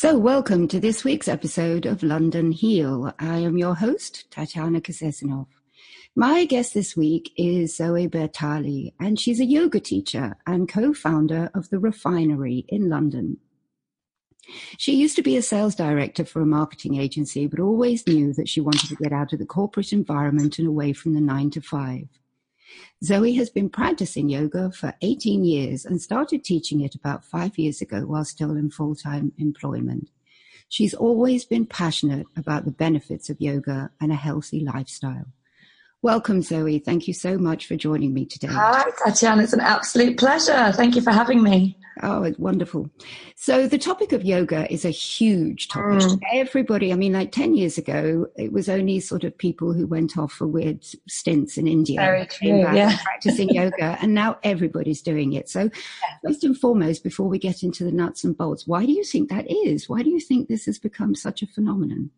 So, welcome to this week's episode of London Heal. I am your host, Tatiana Kasesinov. My guest this week is Zoe Bertali, and she's a yoga teacher and co-founder of The Refinery in London. She used to be a sales director for a marketing agency, but always knew that she wanted to get out of the corporate environment and away from the nine to five. Zoe has been practicing yoga for 18 years and started teaching it about five years ago while still in full time employment. She's always been passionate about the benefits of yoga and a healthy lifestyle. Welcome, Zoe. Thank you so much for joining me today. Hi, Tatiana. It's an absolute pleasure. Thank you for having me. Oh, it's wonderful. So the topic of yoga is a huge topic. Mm. Everybody, I mean, like 10 years ago, it was only sort of people who went off for weird stints in India Very true, yeah. practicing yoga. And now everybody's doing it. So first and foremost, before we get into the nuts and bolts, why do you think that is? Why do you think this has become such a phenomenon?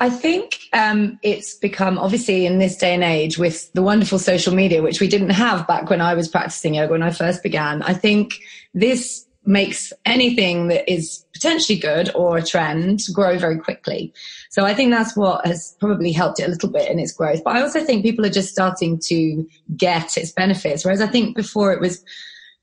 I think um, it's become obviously in this day and age with the wonderful social media, which we didn't have back when I was practicing yoga when I first began. I think this makes anything that is potentially good or a trend grow very quickly. So I think that's what has probably helped it a little bit in its growth. But I also think people are just starting to get its benefits. Whereas I think before it was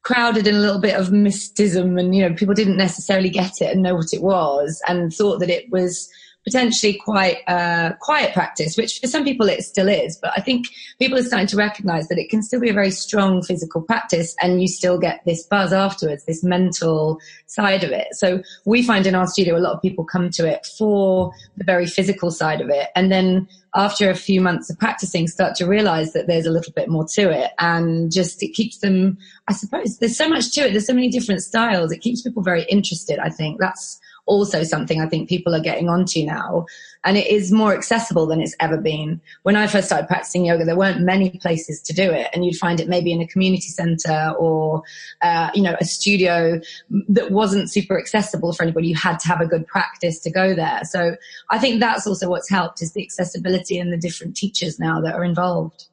crowded in a little bit of mysticism and, you know, people didn't necessarily get it and know what it was and thought that it was potentially quite uh, quiet practice, which for some people it still is. But I think people are starting to recognize that it can still be a very strong physical practice and you still get this buzz afterwards, this mental side of it. So we find in our studio a lot of people come to it for the very physical side of it. And then after a few months of practicing start to realize that there's a little bit more to it and just it keeps them i suppose there's so much to it there's so many different styles it keeps people very interested i think that's also something I think people are getting onto now. And it is more accessible than it's ever been. When I first started practicing yoga, there weren't many places to do it. And you'd find it maybe in a community center or, uh, you know, a studio that wasn't super accessible for anybody. You had to have a good practice to go there. So I think that's also what's helped is the accessibility and the different teachers now that are involved.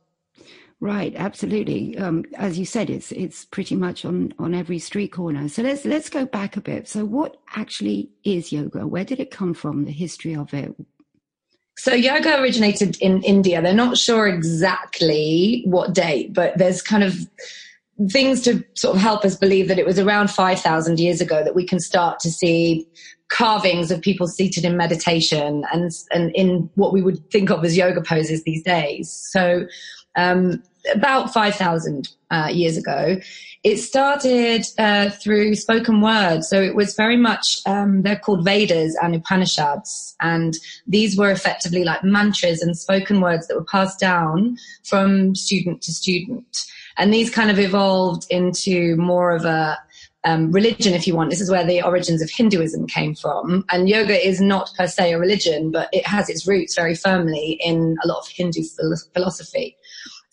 Right, absolutely. Um, as you said, it's it's pretty much on on every street corner. So let's let's go back a bit. So, what actually is yoga? Where did it come from? The history of it. So, yoga originated in India. They're not sure exactly what date, but there's kind of things to sort of help us believe that it was around 5,000 years ago that we can start to see carvings of people seated in meditation and, and in what we would think of as yoga poses these days. So, um, about 5,000 uh, years ago. It started uh, through spoken word. So it was very much, um, they're called Vedas and Upanishads. And these were effectively like mantras and spoken words that were passed down from student to student. And these kind of evolved into more of a, um, religion, if you want. This is where the origins of Hinduism came from. And yoga is not per se a religion, but it has its roots very firmly in a lot of Hindu philosophy.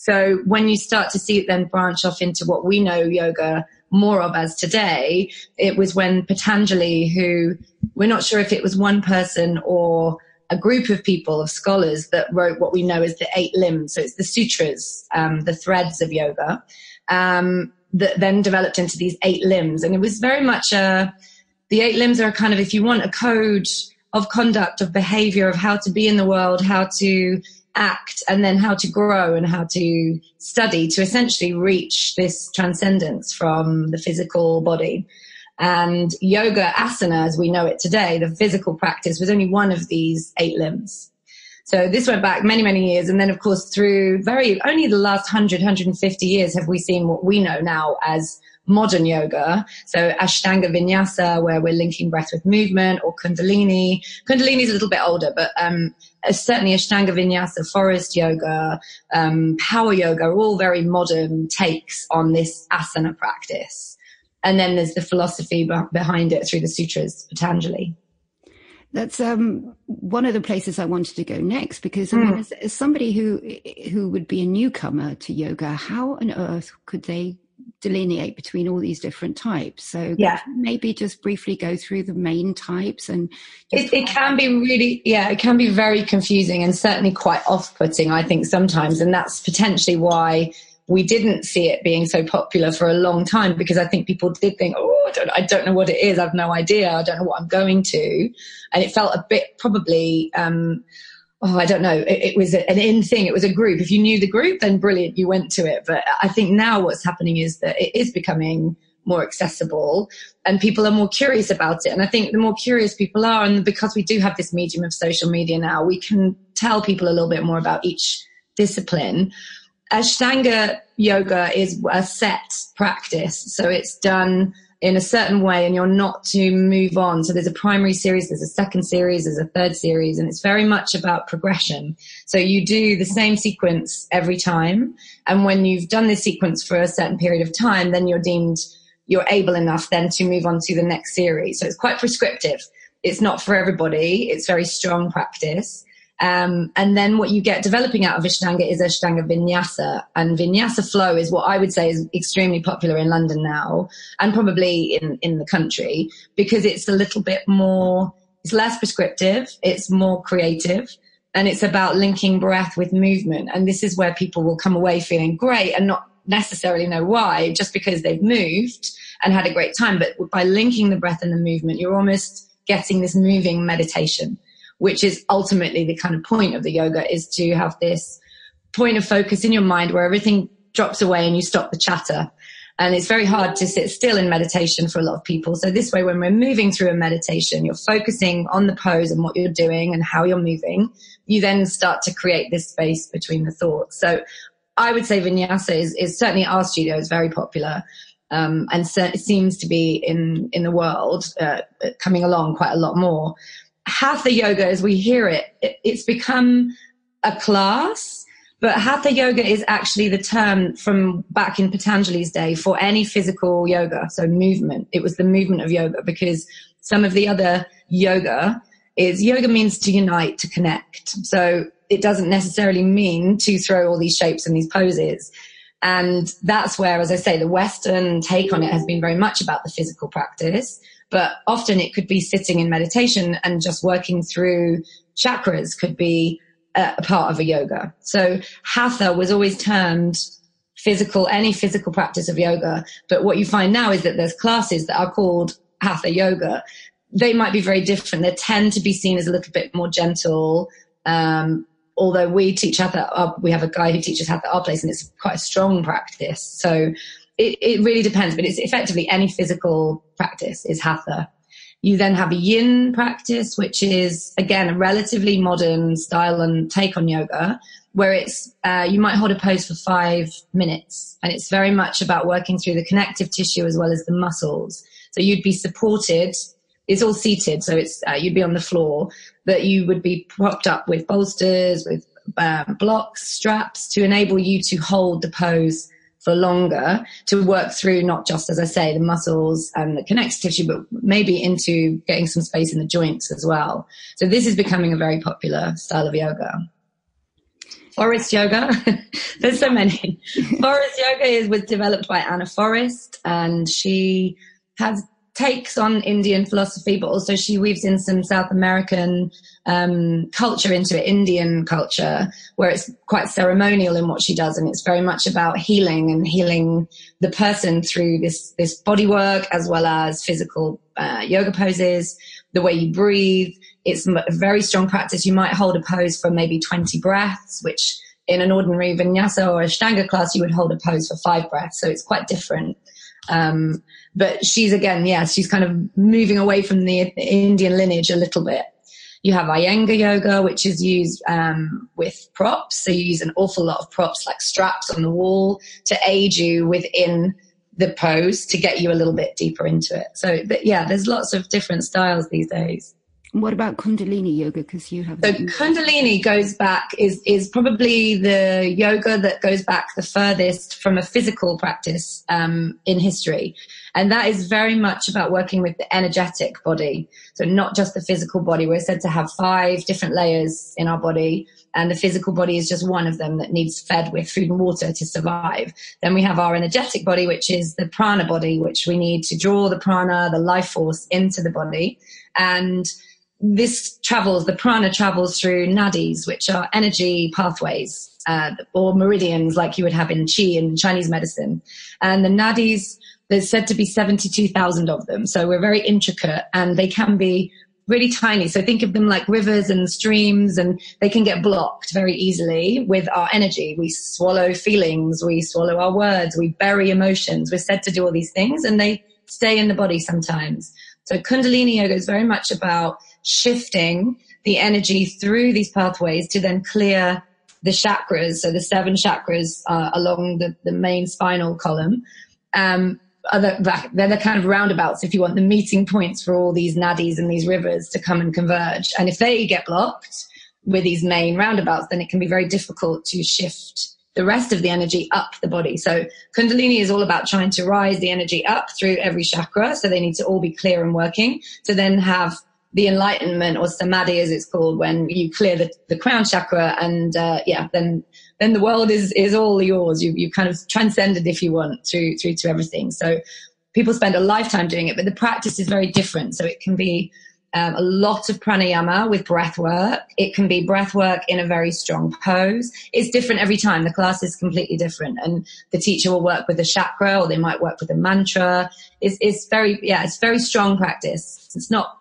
So when you start to see it then branch off into what we know yoga more of as today, it was when Patanjali, who we're not sure if it was one person or a group of people, of scholars that wrote what we know as the eight limbs. So it's the sutras, um, the threads of yoga, um, that then developed into these eight limbs. And it was very much a, the eight limbs are kind of, if you want, a code of conduct, of behavior, of how to be in the world, how to act and then how to grow and how to study to essentially reach this transcendence from the physical body. And yoga asana, as we know it today, the physical practice was only one of these eight limbs. So this went back many, many years. And then, of course, through very only the last 100, 150 years have we seen what we know now as modern yoga. So Ashtanga Vinyasa, where we're linking breath with movement, or Kundalini. Kundalini is a little bit older, but um, certainly Ashtanga Vinyasa, forest yoga, um, power yoga are all very modern takes on this asana practice. And then there's the philosophy behind it through the sutras, Patanjali. That's um, one of the places I wanted to go next because I mean, hmm. as, as, somebody who who would be a newcomer to yoga, how on earth could they delineate between all these different types. So yeah. maybe just briefly go through the main types and it, it can be really yeah, it can be very confusing and certainly quite off putting, I think, sometimes. And that's potentially why we didn't see it being so popular for a long time because I think people did think, oh, I don't, I don't know what it is. I've no idea. I don't know what I'm going to. And it felt a bit probably, um, oh, I don't know. It, it, was an in thing. It was a group. If you knew the group, then brilliant, you went to it. But I think now what's happening is that it is becoming more accessible and people are more curious about it. And I think the more curious people are, and because we do have this medium of social media now, we can tell people a little bit more about each discipline. Ashtanga yoga is a set practice. So it's done in a certain way and you're not to move on. So there's a primary series, there's a second series, there's a third series, and it's very much about progression. So you do the same sequence every time. And when you've done this sequence for a certain period of time, then you're deemed, you're able enough then to move on to the next series. So it's quite prescriptive. It's not for everybody. It's very strong practice. Um, and then what you get developing out of Ashtanga is Ashtanga Vinyasa. And Vinyasa flow is what I would say is extremely popular in London now and probably in, in the country because it's a little bit more, it's less prescriptive, it's more creative, and it's about linking breath with movement. And this is where people will come away feeling great and not necessarily know why, just because they've moved and had a great time. But by linking the breath and the movement, you're almost getting this moving meditation which is ultimately the kind of point of the yoga is to have this point of focus in your mind where everything drops away and you stop the chatter. And it's very hard to sit still in meditation for a lot of people. So this way, when we're moving through a meditation, you're focusing on the pose and what you're doing and how you're moving. You then start to create this space between the thoughts. So I would say vinyasa is, is certainly our studio is very popular. Um, and so it seems to be in, in the world, uh, coming along quite a lot more hatha yoga as we hear it, it's become a class but hatha yoga is actually the term from back in patanjali's day for any physical yoga so movement. It was the movement of yoga because some of the other yoga is yoga means to unite to connect. So it doesn't necessarily mean to throw all these shapes and these poses. And that's where as i say the western take on it has been very much about the physical practice but often it could be sitting in meditation and just working through chakras could be a, part of a yoga. So hatha was always termed physical, any physical practice of yoga. But what you find now is that there's classes that are called hatha yoga. They might be very different. They tend to be seen as a little bit more gentle. Um, although we teach hatha, uh, we have a guy who teaches hatha at our place and it's quite a strong practice. So it, it really depends, but it's effectively any physical practice is hatha. You then have a yin practice, which is again a relatively modern style and take on yoga, where it's uh, you might hold a pose for five minutes, and it's very much about working through the connective tissue as well as the muscles. So you'd be supported. It's all seated, so it's uh, you'd be on the floor, but you would be propped up with bolsters, with um, blocks, straps to enable you to hold the pose for longer to work through not just, as I say, the muscles and the connective tissue, but maybe into getting some space in the joints as well. So this is becoming a very popular style of yoga. Forest yoga. There's so many. Forest yoga is was developed by Anna Forrest, and she has takes on Indian philosophy, but also she weaves in some South American um, culture into it, Indian culture, where it's quite ceremonial in what she does, and it's very much about healing and healing the person through this this body work as well as physical uh, yoga poses, the way you breathe. It's a very strong practice. You might hold a pose for maybe 20 breaths, which in an ordinary vinyasa or a ashtanga class, you would hold a pose for five breaths. So it's quite different. Um, but she's again, yeah, she's kind of moving away from the Indian lineage a little bit. You have Iyengar yoga, which is used um, with props. So you use an awful lot of props like straps on the wall to aid you within the pose to get you a little bit deeper into it. So, yeah, there's lots of different styles these days. What about Kundalini yoga? Because you have so Kundalini goes back is is probably the yoga that goes back the furthest from a physical practice um, in history, and that is very much about working with the energetic body. So not just the physical body. We're said to have five different layers in our body, and the physical body is just one of them that needs fed with food and water to survive. Then we have our energetic body, which is the prana body, which we need to draw the prana, the life force into the body, and this travels, the prana travels through nadis, which are energy pathways uh, or meridians like you would have in Qi in Chinese medicine. And the nadis, there's said to be 72,000 of them. So we're very intricate and they can be really tiny. So think of them like rivers and streams and they can get blocked very easily with our energy. We swallow feelings, we swallow our words, we bury emotions. We're said to do all these things and they stay in the body sometimes. So Kundalini yoga is very much about shifting the energy through these pathways to then clear the chakras, so the seven chakras uh, along the, the main spinal column. Um, other, they're the kind of roundabouts, if you want, the meeting points for all these nadis and these rivers to come and converge. And if they get blocked with these main roundabouts, then it can be very difficult to shift the rest of the energy up the body. So Kundalini is all about trying to rise the energy up through every chakra. So they need to all be clear and working to then have the enlightenment or samadhi as it's called when you clear the, the crown chakra and uh, yeah then then the world is is all yours you you kind of transcended if you want through through to everything so people spend a lifetime doing it but the practice is very different so it can be um, a lot of pranayama with breath work. It can be breath work in a very strong pose. It's different every time. The class is completely different. And the teacher will work with a chakra or they might work with a mantra. It's, it's very, yeah, it's very strong practice. It's not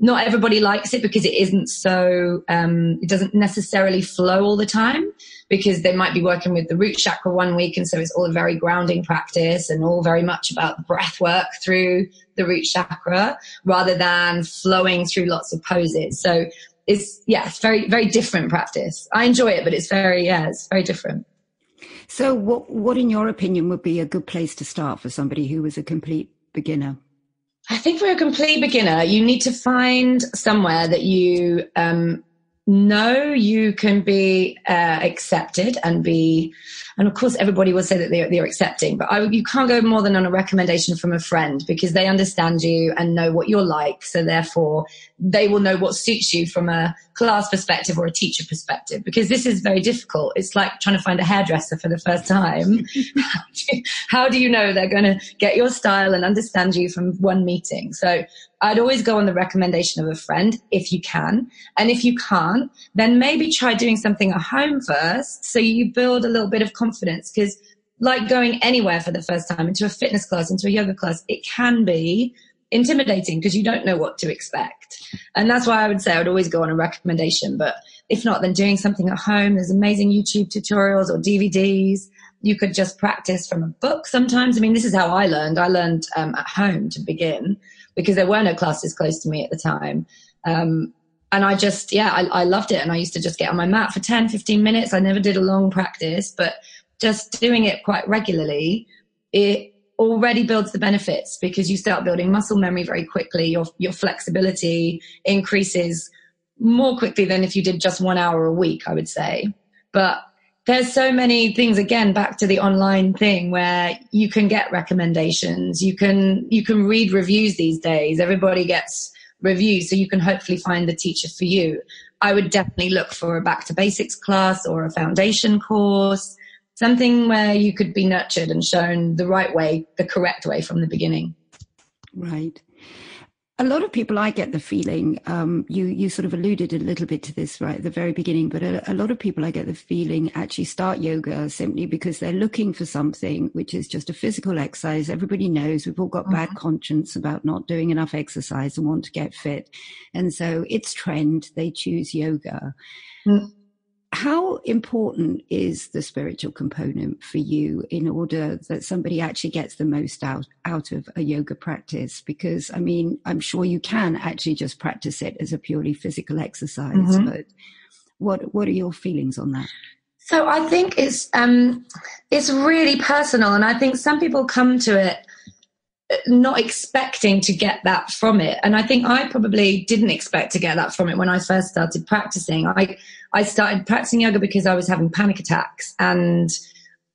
not everybody likes it because it isn't so um, it doesn't necessarily flow all the time because they might be working with the root chakra one week and so it's all a very grounding practice and all very much about breath work through the root chakra rather than flowing through lots of poses. So it's yeah it's very very different practice. I enjoy it but it's very yeah it's very different. So what what in your opinion would be a good place to start for somebody who was a complete beginner I think for a complete beginner, you need to find somewhere that you um, know you can be uh, accepted and be and of course everybody will say that they're, they're accepting but I, you can't go more than on a recommendation from a friend because they understand you and know what you're like. So therefore they will know what suits you from a class perspective or a teacher perspective because this is very difficult. It's like trying to find a hairdresser for the first time. How do you know they're going to get your style and understand you from one meeting? So I'd always go on the recommendation of a friend if you can. And if you can't, then maybe try doing something at home first so you build a little bit of confidence because like going anywhere for the first time into a fitness class, into a yoga class, it can be intimidating because you don't know what to expect. And that's why I would say I would always go on a recommendation. But if not, then doing something at home, there's amazing YouTube tutorials or DVDs. You could just practice from a book sometimes. I mean, this is how I learned. I learned um, at home to begin because there were no classes close to me at the time. Um, and I just, yeah, I, I loved it. And I used to just get on my mat for 10, 15 minutes. I never did a long practice, but just doing it quite regularly, it already builds the benefits because you start building muscle memory very quickly. Your, your flexibility increases more quickly than if you did just one hour a week, I would say. But there's so many things again back to the online thing where you can get recommendations. You can you can read reviews these days. Everybody gets reviews so you can hopefully find the teacher for you. I would definitely look for a back to basics class or a foundation course something where you could be nurtured and shown the right way the correct way from the beginning. Right a lot of people, I get the feeling, um, you, you sort of alluded a little bit to this right at the very beginning, but a, a, lot of people, I get the feeling, actually start yoga simply because they're looking for something which is just a physical exercise. Everybody knows we've all got mm-hmm. bad conscience about not doing enough exercise and want to get fit. And so it's trend. They choose yoga. Mm how important is the spiritual component for you in order that somebody actually gets the most out, out of a yoga practice? Because I mean, I'm sure you can actually just practice it as a purely physical exercise, mm-hmm. but what, what are your feelings on that? So I think it's, um, it's really personal. And I think some people come to it not expecting to get that from it. And I think I probably didn't expect to get that from it when I first started practicing. I, I started practicing yoga because I was having panic attacks and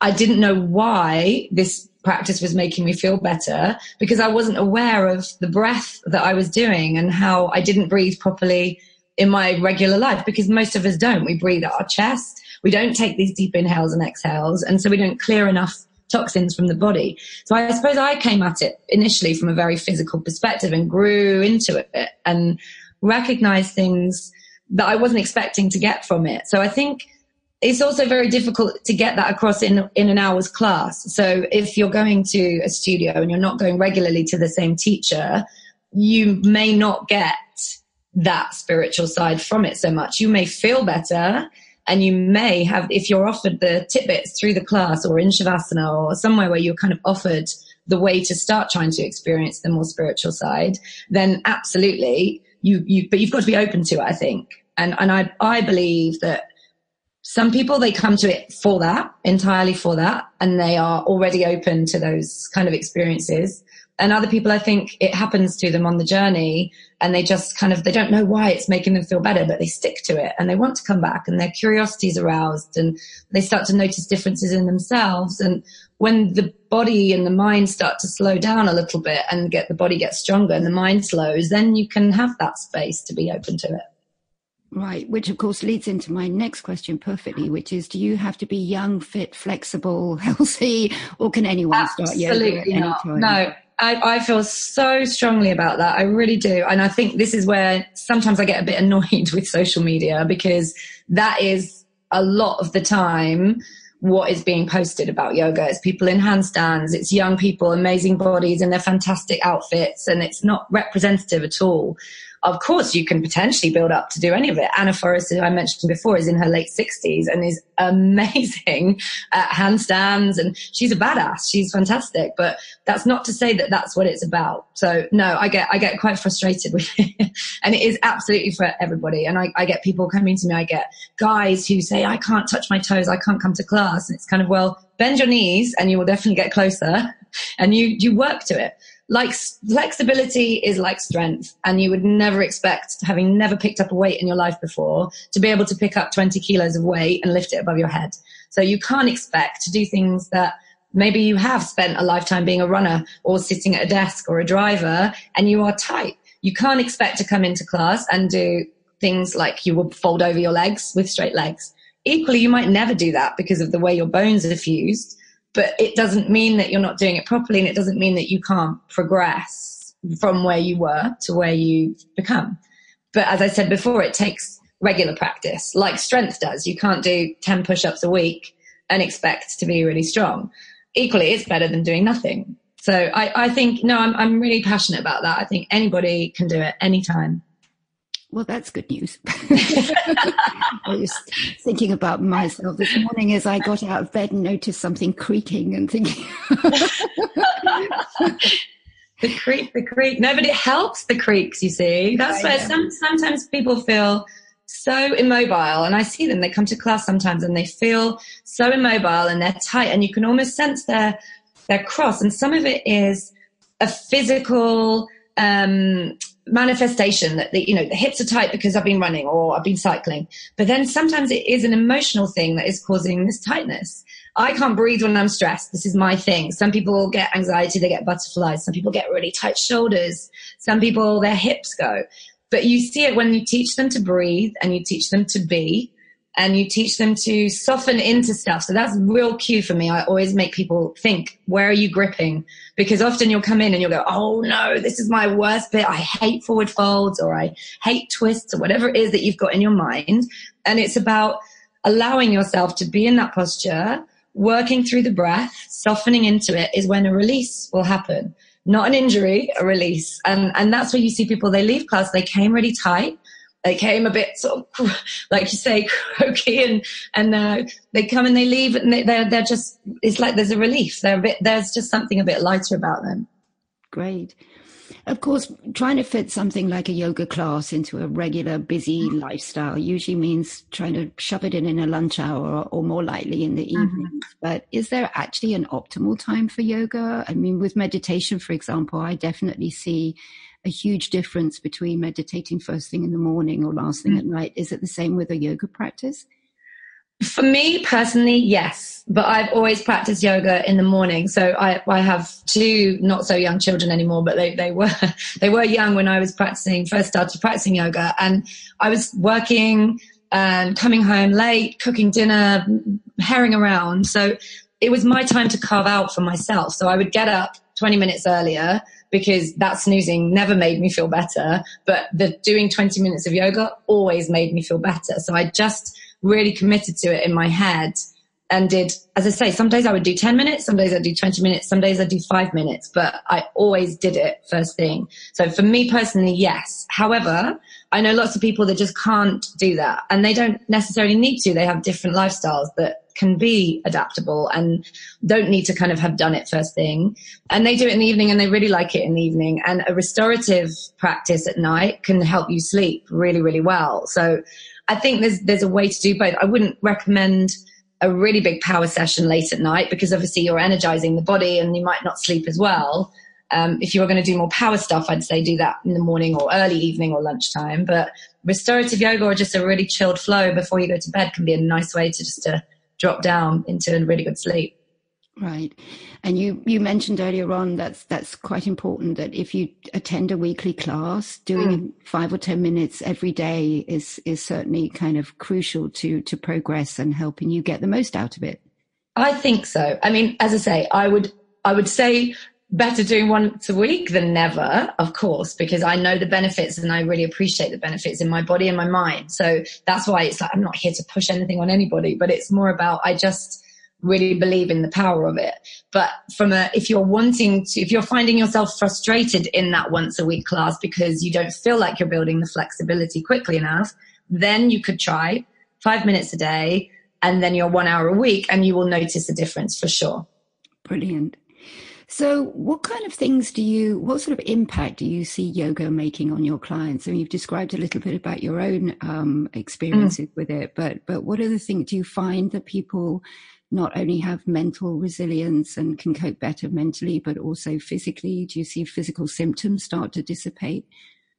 I didn't know why this practice was making me feel better because I wasn't aware of the breath that I was doing and how I didn't breathe properly in my regular life because most of us don't. We breathe at our chest. We don't take these deep inhales and exhales. And so we don't clear enough toxins from the body. So I suppose I came at it initially from a very physical perspective and grew into it. And recognized things that I wasn't expecting to get from it. So I think it's also very difficult to get that across in in an hour's class. So if you're going to a studio and you're not going regularly to the same teacher, you may not get that spiritual side from it so much. You may feel better and you may have, if you're offered the tidbits through the class or in Shavasana or somewhere where you're kind of offered the way to start trying to experience the more spiritual side, then absolutely you, you, but you've got to be open to it, I think. And, and I, I believe that some people they come to it for that entirely for that and they are already open to those kind of experiences and other people i think it happens to them on the journey and they just kind of they don't know why it's making them feel better but they stick to it and they want to come back and their curiosity is aroused and they start to notice differences in themselves and when the body and the mind start to slow down a little bit and get the body gets stronger and the mind slows then you can have that space to be open to it. Right, which of course leads into my next question perfectly, which is do you have to be young, fit, flexible, healthy, or can anyone start yoga any time? No, I, I, feel so strongly about that. I really do. And I think this is where sometimes I get a bit annoyed with social media because that is a lot of the time what is being posted about yoga. It's people in handstands, it's young people, amazing bodies in their fantastic outfits, and it's not representative at all of course you can potentially build up to do any of it. Anna Forrest, who I mentioned before, is in her late sixties and is amazing at handstands and she's a badass. She's fantastic, but that's not to say that that's what it's about. So no, I get, I get quite frustrated with it and it is absolutely for everybody. And I, I get people coming to me. I get guys who say, I can't touch my toes. I can't come to class. And it's kind of, well, bend your knees and you will definitely get closer and you, you work to it like flexibility is like strength and you would never expect having never picked up a weight in your life before to be able to pick up 20 kilos of weight and lift it above your head. So you can't expect to do things that maybe you have spent a lifetime being a runner or sitting at a desk or a driver and you are tight. You can't expect to come into class and do things like you will fold over your legs with straight legs. Equally you might never do that because of the way your bones are fused but it doesn't mean that you're not doing it properly and it doesn't mean that you can't progress from where you were to where you've become. But as I said before, it takes regular practice, like strength does. You can't do 10 push ups a week and expect to be really strong. Equally, it's better than doing nothing. So I, I think, no, I'm, I'm really passionate about that. I think anybody can do it anytime. Well, that's good news. I was thinking about myself this morning as I got out of bed and noticed something creaking and thinking. the creak, the creak. Nobody helps the creaks, you see. That's where some, sometimes people feel so immobile. And I see them, they come to class sometimes and they feel so immobile and they're tight and you can almost sense their, their cross. And some of it is a physical, um, manifestation that the, you know the hips are tight because I've been running or I've been cycling. But then sometimes it is an emotional thing that is causing this tightness. I can't breathe when I'm stressed. This is my thing. Some people get anxiety, they get butterflies. Some people get really tight shoulders. Some people their hips go. But you see it when you teach them to breathe and you teach them to be and you teach them to soften into stuff. So that's real cue for me. I always make people think, where are you gripping? Because often you'll come in and you'll go, oh no, this is my worst bit. I hate forward folds or I hate twists or whatever it is that you've got in your mind. And it's about allowing yourself to be in that posture, working through the breath, softening into it is when a release will happen. Not an injury, a release. And, and that's where you see people, they leave class, they came really tight they came a bit sort of like you say croaky and and uh, they come and they leave and they, they're they're just it's like there's a relief. They're a bit there's just something a bit lighter about them. Great. Of course trying to fit something like a yoga class into a regular busy lifestyle usually means trying to shove it in in a lunch hour or, or more likely in the mm-hmm. evenings. But is there actually an optimal time for yoga? I mean with meditation for example i definitely see a huge difference between meditating first thing in the morning or last thing mm. at night. Is it the same with a yoga practice? For me personally, yes, but I've always practiced yoga in the morning. So I, I have two not so young children anymore, but they, they were, they were young when I was practicing, first started practicing yoga and I was working and coming home late, cooking dinner, herring around. So it was my time to carve out for myself. So I would get up 20 minutes earlier, because that snoozing never made me feel better, but the doing 20 minutes of yoga always made me feel better. So I just really committed to it in my head and did, as I say, some days I would do 10 minutes, some days I'd do 20 minutes, some days I'd do five minutes, but I always did it first thing. So for me personally, yes. However, I know lots of people that just can't do that and they don't necessarily need to. They have different lifestyles that can be adaptable and don't need to kind of have done it first thing. And they do it in the evening and they really like it in the evening. And a restorative practice at night can help you sleep really, really well. So I think there's, there's a way to do both. I wouldn't recommend a really big power session late at night because obviously you're energizing the body and you might not sleep as well. Um, if you're going to do more power stuff, I'd say do that in the morning or early evening or lunchtime. But restorative yoga or just a really chilled flow before you go to bed can be a nice way to just to drop down into a really good sleep. Right. And you, you mentioned earlier on that's that's quite important that if you attend a weekly class, doing mm. five or ten minutes every day is is certainly kind of crucial to to progress and helping you get the most out of it. I think so. I mean, as I say, I would I would say better doing once a week than never, of course, because I know the benefits and I really appreciate the benefits in my body and my mind. So that's why it's like I'm not here to push anything on anybody, but it's more about I just really believe in the power of it. But from a, if you're wanting to, if you're finding yourself frustrated in that once a week class because you don't feel like you're building the flexibility quickly enough, then you could try five minutes a day and then you're one hour a week and you will notice a difference for sure. Brilliant. So, what kind of things do you, what sort of impact do you see yoga making on your clients? I mean, you've described a little bit about your own um, experiences mm. with it, but but what other things do you find that people not only have mental resilience and can cope better mentally, but also physically? Do you see physical symptoms start to dissipate?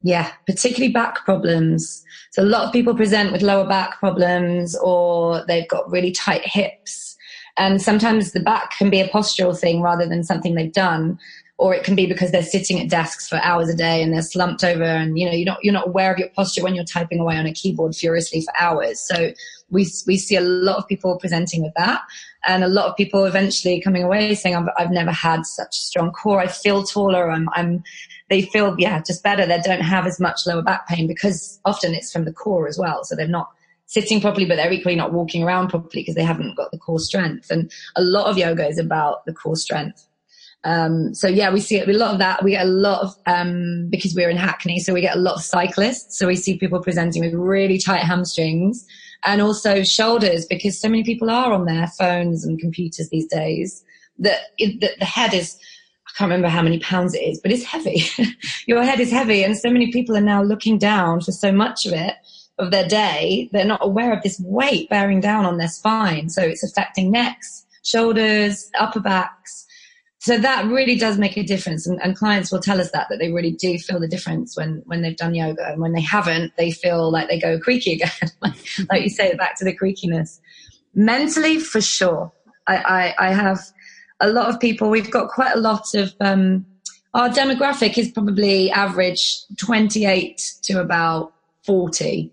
Yeah, particularly back problems. So a lot of people present with lower back problems or they've got really tight hips. And sometimes the back can be a postural thing rather than something they've done. Or it can be because they're sitting at desks for hours a day and they're slumped over and, you know, you're not, you're not aware of your posture when you're typing away on a keyboard furiously for hours. So we, we see a lot of people presenting with that and a lot of people eventually coming away saying, I've, I've never had such a strong core. I feel taller. I'm, I'm, they feel, yeah, just better. They don't have as much lower back pain because often it's from the core as well. So they're not sitting properly, but they're equally not walking around properly because they haven't got the core strength. And a lot of yoga is about the core strength. Um, so yeah, we see a lot of that. We get a lot of, um, because we're in Hackney, so we get a lot of cyclists. So we see people presenting with really tight hamstrings and also shoulders because so many people are on their phones and computers these days that, it, that the head is I can't remember how many pounds it is, but it's heavy. Your head is heavy, and so many people are now looking down for so much of it of their day. They're not aware of this weight bearing down on their spine, so it's affecting necks, shoulders, upper backs, so that really does make a difference. And, and, clients will tell us that that they really do feel the difference when when they've done yoga. And when they haven't they feel like they go creaky again. Like, you say back to the creakiness. Mentally for sure. I, I, I have a lot of people we've got quite a lot of um, our demographic is probably average 28 to about 40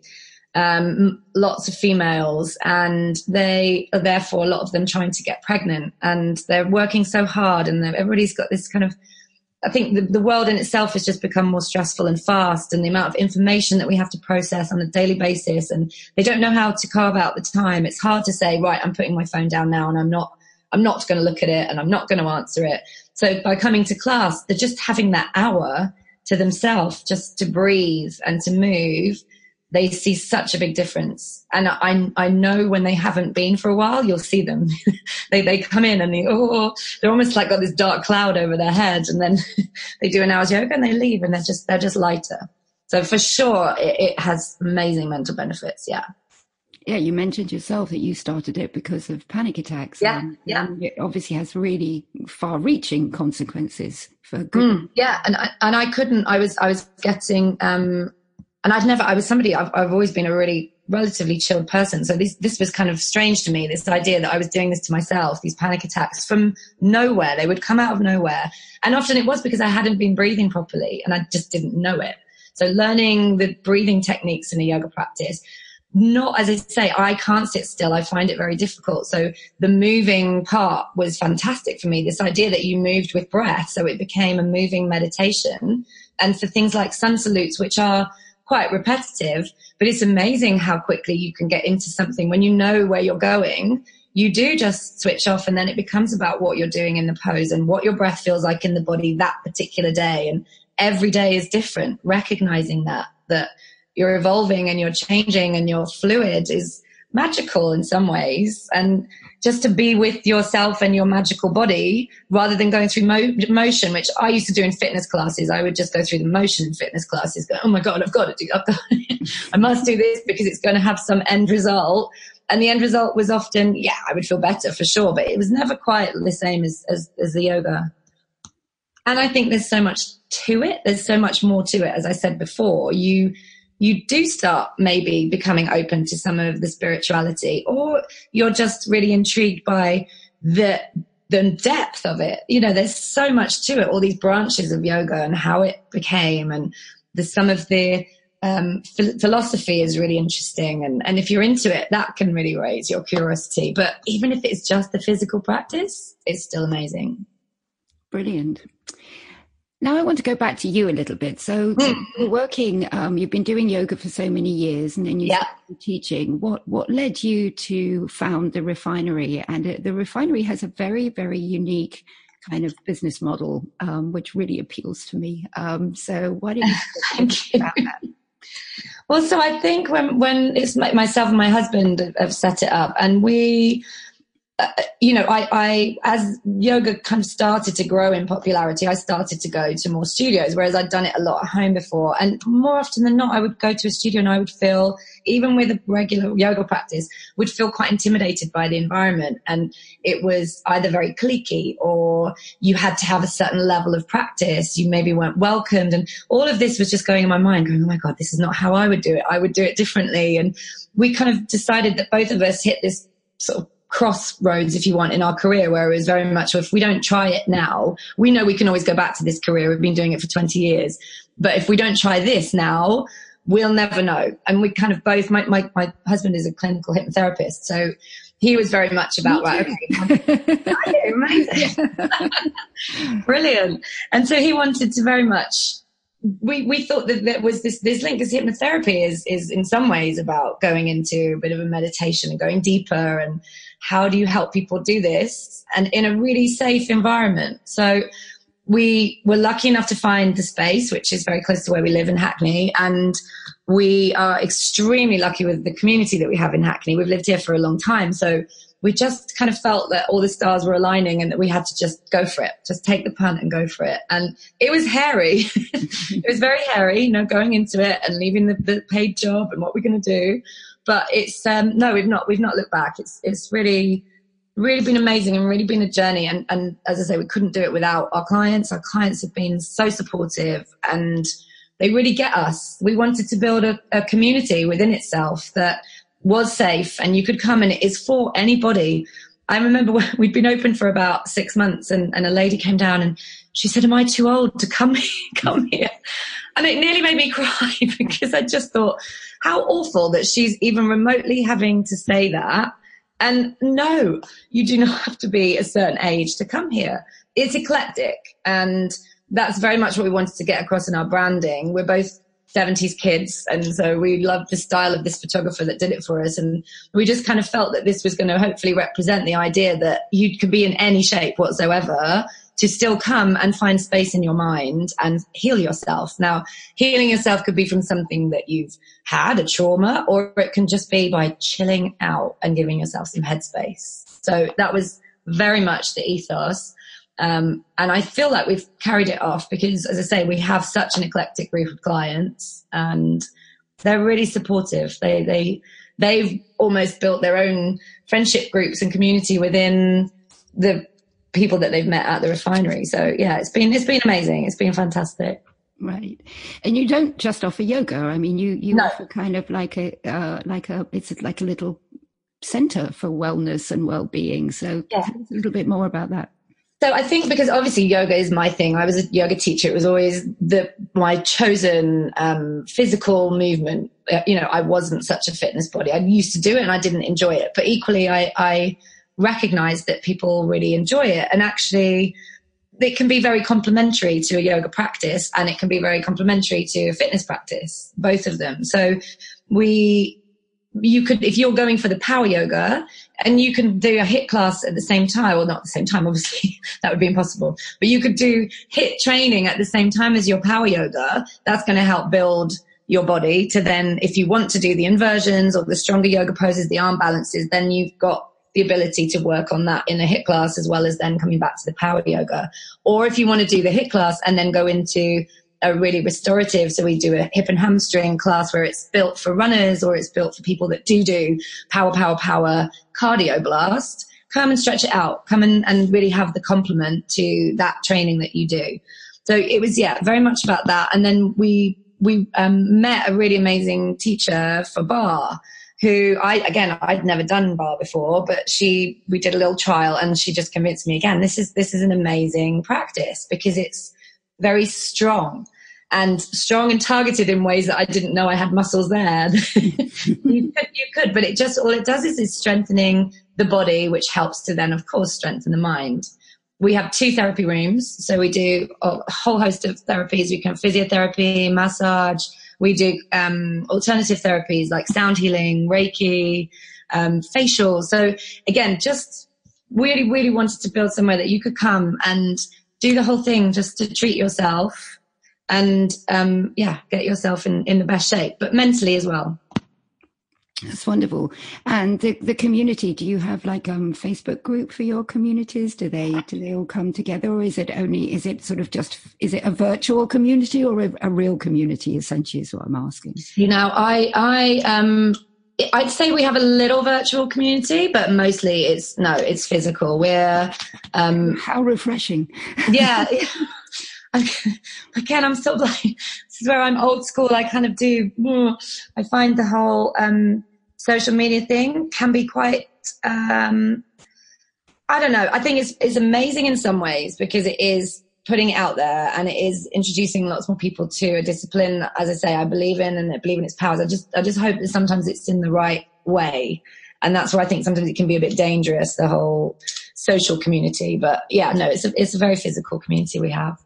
um, lots of females, and they are therefore a lot of them trying to get pregnant, and they're working so hard, and everybody's got this kind of. I think the, the world in itself has just become more stressful and fast, and the amount of information that we have to process on a daily basis, and they don't know how to carve out the time. It's hard to say, right, I'm putting my phone down now, and I'm not, I'm not going to look at it, and I'm not going to answer it. So by coming to class, they're just having that hour to themselves, just to breathe and to move they see such a big difference. And I, I know when they haven't been for a while, you'll see them. they, they come in and they, oh, they're almost like got this dark cloud over their head. And then they do an hour's yoga and they leave and they're just, they're just lighter. So for sure, it, it has amazing mental benefits. Yeah. Yeah, you mentioned yourself that you started it because of panic attacks. Yeah, and, yeah. And it obviously has really far-reaching consequences for good. Mm, yeah, and I, and I couldn't. I was I was getting um, and I'd never, I was somebody, I've, I've always been a really relatively chilled person. So this, this was kind of strange to me, this idea that I was doing this to myself, these panic attacks from nowhere. They would come out of nowhere. And often it was because I hadn't been breathing properly and I just didn't know it. So learning the breathing techniques in a yoga practice not, as I say, I can't sit still. I find it very difficult. So the moving part was fantastic for me. This idea that you moved with breath. So it became a moving meditation. And for things like sun salutes, which are quite repetitive, but it's amazing how quickly you can get into something when you know where you're going. You do just switch off and then it becomes about what you're doing in the pose and what your breath feels like in the body that particular day. And every day is different, recognizing that, that you're evolving and you're changing and you're fluid is magical in some ways. And just to be with yourself and your magical body rather than going through mo- motion, which I used to do in fitness classes. I would just go through the motion in fitness classes, go, oh my God, I've got to do, got I must do this because it's going to have some end result. And the end result was often, yeah, I would feel better for sure, but it was never quite the same as, as, as the yoga. And I think there's so much to it. There's so much more to it. As I said before, you, you do start maybe becoming open to some of the spirituality or you're just really intrigued by the the depth of it. You know there's so much to it all these branches of yoga and how it became and the some of the um, philosophy is really interesting. And, and if you're into it that can really raise your curiosity. But even if it's just the physical practice it's still amazing. Brilliant now I want to go back to you a little bit. So mm. you're working, um, you've been doing yoga for so many years, and then you yeah. teaching. What what led you to found the refinery? And the refinery has a very very unique kind of business model, um, which really appeals to me. Um, so why don't you talk about that? Well, so I think when when it's myself and my husband have set it up, and we you know, I, I, as yoga kind of started to grow in popularity, I started to go to more studios, whereas I'd done it a lot at home before. And more often than not, I would go to a studio and I would feel, even with a regular yoga practice, would feel quite intimidated by the environment. And it was either very cliquey or you had to have a certain level of practice. You maybe weren't welcomed. And all of this was just going in my mind, going, oh my God, this is not how I would do it. I would do it differently. And we kind of decided that both of us hit this sort of crossroads, if you want, in our career, where it was very much if we don't try it now, we know we can always go back to this career. We've been doing it for 20 years. But if we don't try this now, we'll never know. And we kind of both, my, my, my husband is a clinical hypnotherapist. So he was very much about, right, okay, amazing. Brilliant. And so he wanted to very much we, we thought that there was this, this link because hypnotherapy is, is in some ways about going into a bit of a meditation and going deeper and how do you help people do this and in a really safe environment? So we were lucky enough to find the space, which is very close to where we live in Hackney. And we are extremely lucky with the community that we have in Hackney. We've lived here for a long time. So we just kind of felt that all the stars were aligning and that we had to just go for it, just take the punt and go for it. And it was hairy. it was very hairy, you know, going into it and leaving the, the paid job and what we're going to do. But it's um, no, we've not we've not looked back. It's it's really really been amazing and really been a journey. And and as I say, we couldn't do it without our clients. Our clients have been so supportive and they really get us. We wanted to build a, a community within itself that was safe and you could come and it is for anybody. I remember we'd been open for about six months and, and a lady came down and she said, am I too old to come, come here? And it nearly made me cry because I just thought, how awful that she's even remotely having to say that. And no, you do not have to be a certain age to come here. It's eclectic. And that's very much what we wanted to get across in our branding. We're both 70s kids. And so we loved the style of this photographer that did it for us. And we just kind of felt that this was going to hopefully represent the idea that you could be in any shape whatsoever to still come and find space in your mind and heal yourself. Now, healing yourself could be from something that you've had, a trauma, or it can just be by chilling out and giving yourself some headspace. So that was very much the ethos. Um, and I feel like we've carried it off because, as I say, we have such an eclectic group of clients and they're really supportive. They, they, they've almost built their own friendship groups and community within the people that they've met at the refinery. So yeah, it's been it's been amazing. It's been fantastic. Right, and you don't just offer yoga. I mean, you you no. offer kind of like a uh, like a it's like a little center for wellness and well being. So yeah. tell us a little bit more about that. So I think because obviously yoga is my thing. I was a yoga teacher. It was always the my chosen um, physical movement uh, you know, I wasn't such a fitness body. I used to do it and I didn't enjoy it. But equally, I, I recognized that people really enjoy it. And actually, it can be very complementary to a yoga practice and it can be very complementary to a fitness practice, both of them. So we, you could, if you're going for the power yoga and you can do a HIIT class at the same time, well, not at the same time, obviously, that would be impossible, but you could do HIIT training at the same time as your power yoga. That's going to help build your body to then, if you want to do the inversions or the stronger yoga poses, the arm balances, then you've got the ability to work on that in a HIIT class as well as then coming back to the power yoga. Or if you want to do the HIIT class and then go into a really restorative. So we do a hip and hamstring class where it's built for runners or it's built for people that do do power, power, power cardio blast. Come and stretch it out. Come and, and really have the complement to that training that you do. So it was, yeah, very much about that. And then we, we um, met a really amazing teacher for barre who I, again, I'd never done barre before, but she, we did a little trial and she just convinced me again, this is, this is an amazing practice because it's very strong and strong and targeted in ways that I didn't know I had muscles there. you, could, you could, but it just, all it does is is strengthening the body, which helps to then, of course, strengthen the mind. We have two therapy rooms. So we do a whole host of therapies. We can physiotherapy, massage. We do um, alternative therapies like sound healing, Reiki, um, facial. So again, just really, really wanted to build somewhere that you could come and do the whole thing just to treat yourself and um, yeah, get yourself in, in the best shape, but mentally as well. That's wonderful. And the, the community, do you have like um Facebook group for your communities? Do they do they all come together or is it only is it sort of just is it a virtual community or a, a real community essentially is what I'm asking? You know, I I um I'd say we have a little virtual community, but mostly it's no, it's physical. We're um how refreshing. yeah. again, I'm of like, this is where I'm old school. I kind of do, I find the whole um, social media thing can be quite, um, I don't know. I think it's, it's amazing in some ways because it is putting it out there and it is introducing lots more people to a discipline, as I say, I believe in and I believe in its powers. I just, I just hope that sometimes it's in the right way. And that's where I think sometimes it can be a bit dangerous, the whole social community. But yeah, no, it's a, it's a very physical community we have.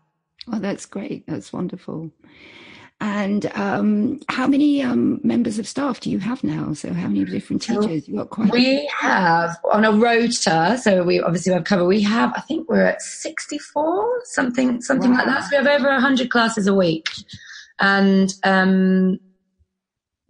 Oh, that's great. That's wonderful. And um, how many um, members of staff do you have now? So how many different teachers? You got quite. We have on a rota. So we obviously have cover. We have, I think we're at sixty-four, something, something wow. like that. So we have over hundred classes a week, and um,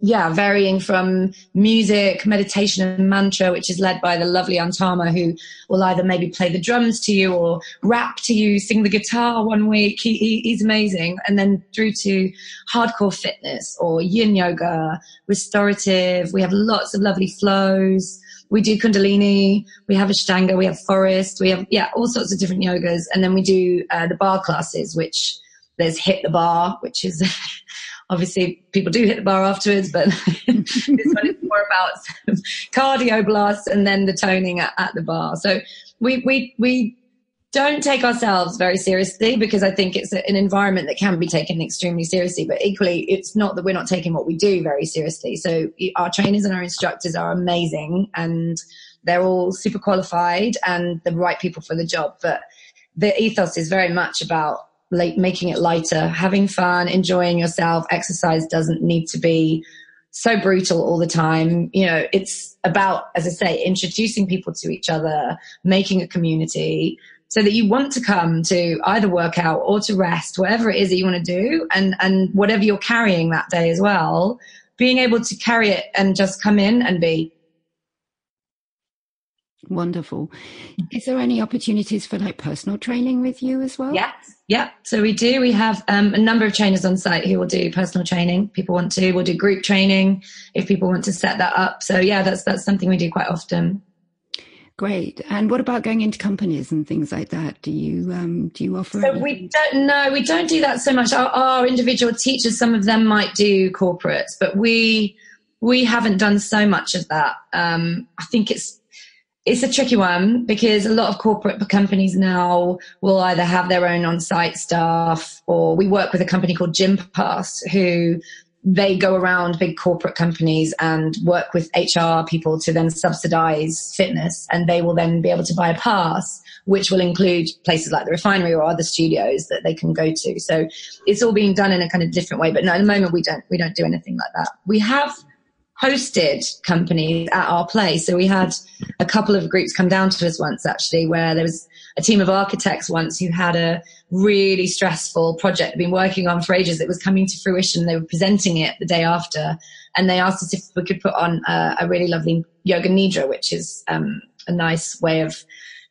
yeah, varying from music, meditation, and mantra, which is led by the lovely Antama, who will either maybe play the drums to you or rap to you, sing the guitar one week. He, he, he's amazing. And then through to hardcore fitness or yin yoga, restorative. We have lots of lovely flows. We do Kundalini. We have Ashtanga. We have Forrest. We have, yeah, all sorts of different yogas. And then we do uh, the barre classes, which there's Hit the bar, which is obviously people do hit the bar afterwards, but this one is more about cardio blasts and then the toning at, at the bar. So we, we, we don't take ourselves very seriously because I think it's an environment that can be taken extremely seriously. But equally, it's not that we're not taking what we do very seriously. So our trainers and our instructors are amazing and they're all super qualified and the right people for the job. But the ethos is very much about like making it lighter, having fun, enjoying yourself. Exercise doesn't need to be so brutal all the time. You know, it's about, as I say, introducing people to each other, making a community so that you want to come to either work out or to rest, whatever it is that you want to do and, and whatever you're carrying that day as well, being able to carry it and just come in and be Wonderful. Is there any opportunities for like personal training with you as well? Yeah, yeah. So we do. We have um, a number of trainers on site who will do personal training. People want to. We'll do group training if people want to set that up. So yeah, that's that's something we do quite often. Great. And what about going into companies and things like that? Do you um, do you offer? So anything? we don't. No, we don't do that so much. Our, our individual teachers, some of them might do corporates, but we we haven't done so much of that. Um, I think it's it's a tricky one because a lot of corporate companies now will either have their own on-site staff or we work with a company called Gympass who they go around big corporate companies and work with HR people to then subsidize fitness and they will then be able to buy a pass which will include places like the refinery or other studios that they can go to. So it's all being done in a kind of different way. But no, at the moment we don't we don't do anything like that. We have hosted companies at our place. So we had a couple of groups come down to us once actually where there was a team of architects once who had a really stressful project been working on for ages that was coming to fruition. They were presenting it the day after and they asked us if we could put on a, a really lovely yoga nidra, which is um, a nice way of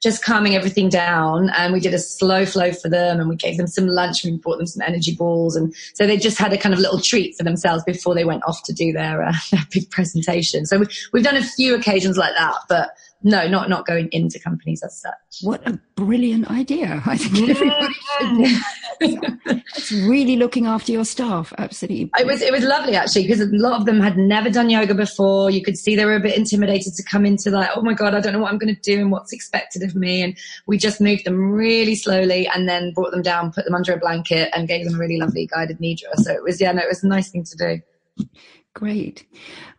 just calming everything down. And we did a slow flow for them and we gave them some lunch and we brought them some energy balls. And so they just had a kind of little treat for themselves before they went off to do their, uh, their big presentation. So we, we've done a few occasions like that, but no, not not going into companies as such. What a brilliant idea! I think everybody should. It's really looking after your staff. Absolutely, it was it was lovely actually because a lot of them had never done yoga before. You could see they were a bit intimidated to come into like, oh my god, I don't know what I'm going to do and what's expected of me. And we just moved them really slowly and then brought them down, put them under a blanket, and gave them a really lovely guided nidra. So it was yeah, no, it was a nice thing to do. Great.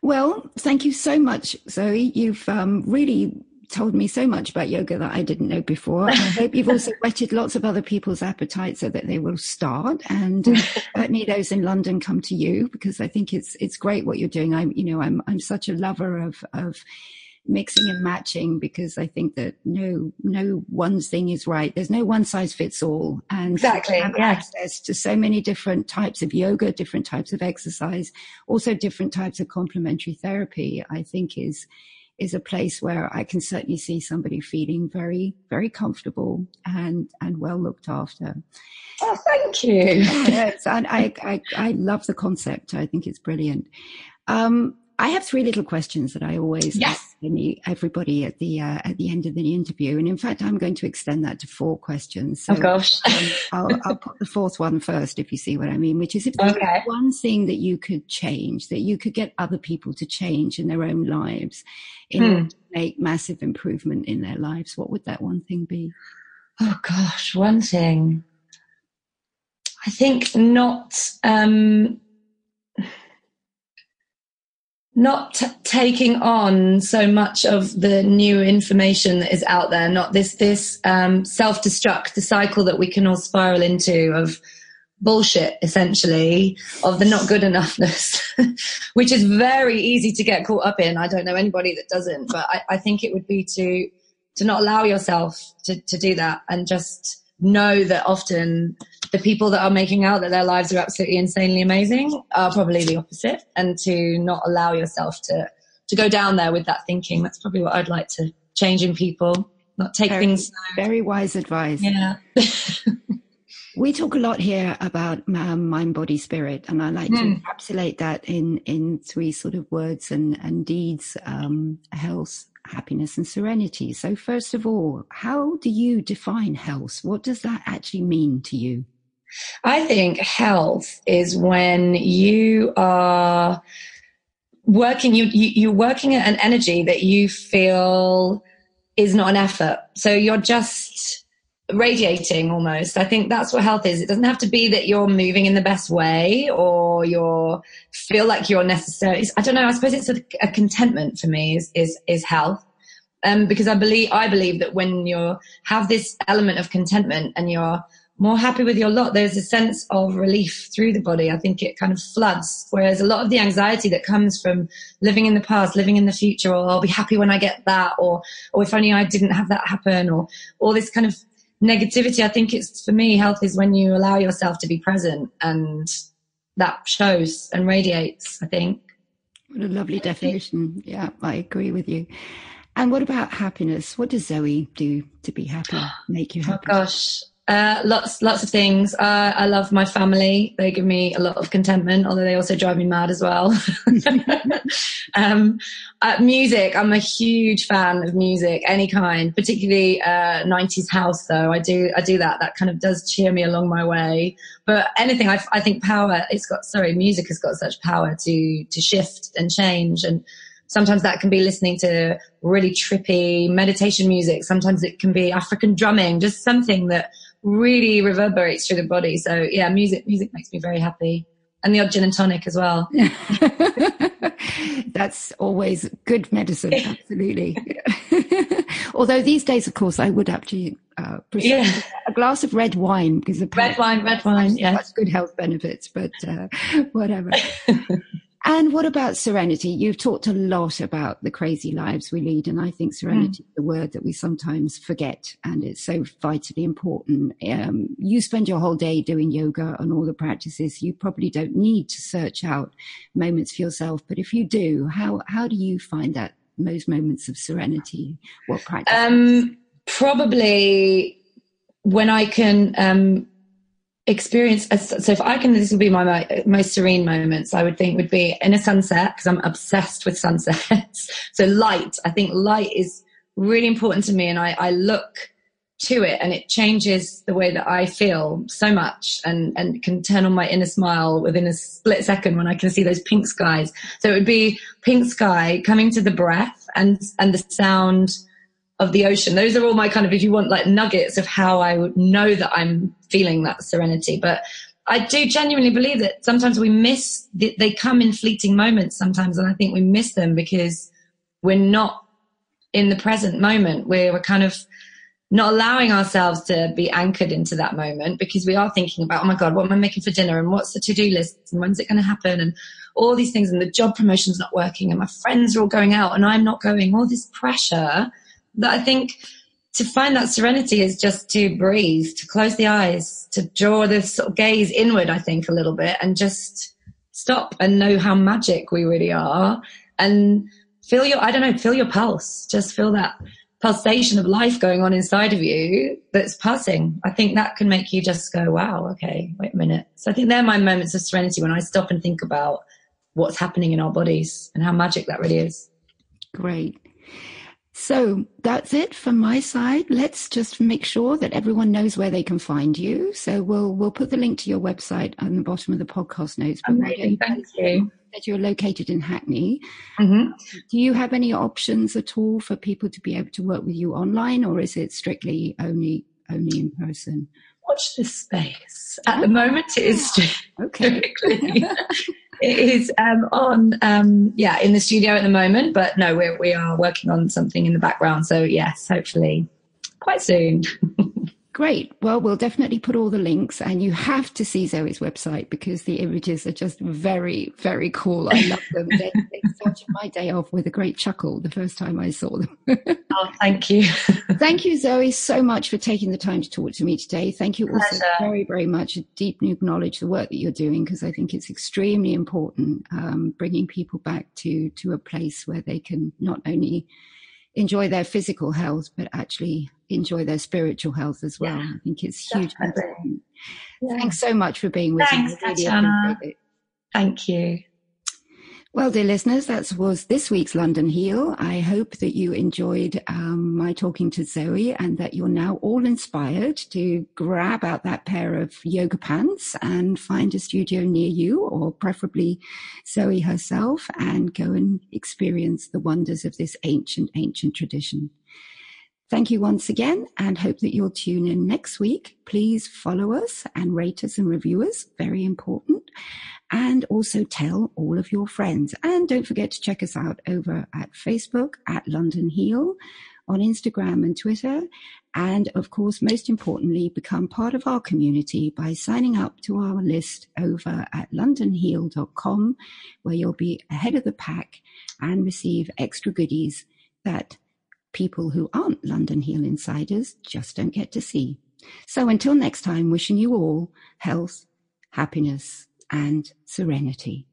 Well, thank you so much, Zoe. You've um, really told me so much about yoga that I didn't know before. I hope you've also whetted lots of other people's appetite so that they will start. And uh, certainly those in London come to you because I think it's it's great what you're doing. I'm you know I'm I'm such a lover of of mixing and matching because I think that no no one thing is right. There's no one size fits all, and exactly have yeah. access to so many different types of yoga, different types of exercise, also different types of complementary therapy. I think is is a place where I can certainly see somebody feeling very very comfortable and and well looked after. Oh, thank you. yes, and I, I I love the concept. I think it's brilliant. Um, I have three little questions that I always yes. ask everybody at the uh, at the end of the interview, and in fact, I'm going to extend that to four questions. So, oh gosh, um, I'll, I'll, put the fourth one first, if you see what I mean. Which is if there's okay. one thing that you could change, that you could get other people to change in their own lives, in hmm. order to make massive improvement in their lives, what would that one thing be? Oh gosh, one thing. I think not. Um, not t- taking on so much of the new information that is out there, not this this um, self destruct, the cycle that we can all spiral into of bullshit, essentially, of the not good enoughness, which is very easy to get caught up in. I don't know anybody that doesn't, but I, I think it would be to to not allow yourself to to do that and just know that often the people that are making out that their lives are absolutely insanely amazing are probably the opposite and to not allow yourself to to go down there with that thinking that's probably what i'd like to change in people not take very, things very wise advice yeah we talk a lot here about um, mind body spirit and i like mm. to hmm. encapsulate that in in three sort of words and and deeds um, health happiness and serenity. So, first of all, how do you define health? What does that actually mean to you? I think health is when you are working, you, you, you're working at an energy that you feel is not an effort. So you're just radiating almost. I think that's what health is. It doesn't have to be that you're moving in the best way or you're feel like you're necessary. I don't know. I suppose it's a, a contentment for me is, is, is health. Um, because I believe, I believe that when you have this element of contentment and you're more happy with your lot, there's a sense of relief through the body. I think it kind of floods. Whereas a lot of the anxiety that comes from living in the past, living in the future, or I'll be happy when I get that, or, or if only I didn't have that happen, or all this kind of negativity. I think it's for me, health is when you allow yourself to be present and that shows and radiates, I think. What a lovely definition. Yeah, I agree with you. And what about happiness? What does Zoe do to be happy, make you oh, happy? Oh gosh, uh, lots, lots of things. Uh, I love my family. They give me a lot of contentment, although they also drive me mad as well. um, uh, music. I'm a huge fan of music, any kind, particularly uh, 90s house. Though I do, I do that. That kind of does cheer me along my way. But anything, I, I think power. It's got sorry, music has got such power to to shift and change and Sometimes that can be listening to really trippy meditation music. Sometimes it can be African drumming, just something that really reverberates through the body. So yeah, music music makes me very happy. and the odd gin and tonic as well. That's always good medicine, absolutely. Although these days, of course, I would actually uh, yeah. a glass of red wine because the red wine, red wine, yeah, good health benefits. But uh, whatever. And what about serenity? You've talked a lot about the crazy lives we lead, and I think serenity mm. is the word that we sometimes forget, and it's so vitally important. Um, you spend your whole day doing yoga and all the practices. You probably don't need to search out moments for yourself, but if you do, how how do you find that those moments of serenity? What practice? Um, probably when I can um, experience so if i can this would be my most serene moments i would think would be in a sunset because i'm obsessed with sunsets. So light i think light is really important to me and I, I look to it and it changes the way that i feel so much and and can turn on my inner smile within a split second when i can see those pink skies. So it would be pink sky coming to the breath and and the sound of the ocean. Those are all my kind of, if you want, like nuggets of how I would know that I'm feeling that serenity. But I do genuinely believe that sometimes we miss, they come in fleeting moments sometimes, and I think we miss them because we're not in the present moment. We're kind of not allowing ourselves to be anchored into that moment because we are thinking about, oh my God, what am I making for dinner? And what's the to do list? And when's it going to happen? And all these things. And the job promotion's not working. And my friends are all going out and I'm not going. All this pressure that I think to find that serenity is just to breathe, to close the eyes, to draw the sort of gaze inward, I think, a little bit and just stop and know how magic we really are and feel your, I don't know, feel your pulse. Just feel that pulsation of life going on inside of you that's passing. I think that can make you just go, wow, okay, wait a minute. So I think they're my moments of serenity when I stop and think about what's happening in our bodies and how magic that really is. Great. So that's it from my side. Let's just make sure that everyone knows where they can find you. So we'll we'll put the link to your website on the bottom of the podcast notes. Amazing, thank you. That you're located in Hackney. Mm-hmm. Do you have any options at all for people to be able to work with you online, or is it strictly only only in person? Watch this space. At the moment, it is okay. it is um, on, um, yeah, in the studio at the moment, but no, we're, we are working on something in the background. So yes, hopefully quite soon. Great. Well, we'll definitely put all the links and you have to see Zoe's website because the images are just very, very cool. I love them. they, they started my day off with a great chuckle the first time I saw them. oh, thank you. thank you, Zoe, so much for taking the time to talk to me today. Thank you also Pleasure. very, very much. Deeply acknowledge the work that you're doing because I think it's extremely important um, bringing people back to, to a place where they can not only enjoy their physical health, but actually enjoy their spiritual health as well. Yeah, I think it's huge. Yeah. Thanks so much for being with Thanks, us. Really Thank you. Well, dear listeners, that was this week's London Heal. I hope that you enjoyed um, my talking to Zoe and that you're now all inspired to grab out that pair of yoga pants and find a studio near you, or preferably Zoe herself, and go and experience the wonders of this ancient, ancient tradition. Thank you once again and hope that you'll tune in next week. Please follow us and rate us and review us. Very important and also tell all of your friends. And don't forget to check us out over at Facebook at London Heal, on Instagram and Twitter. And of course, most importantly, become part of our community by signing up to our list over at londonheal.com, where you'll be ahead of the pack and receive extra goodies that people who aren't London Heal insiders just don't get to see. So until next time, wishing you all health, happiness, and serenity.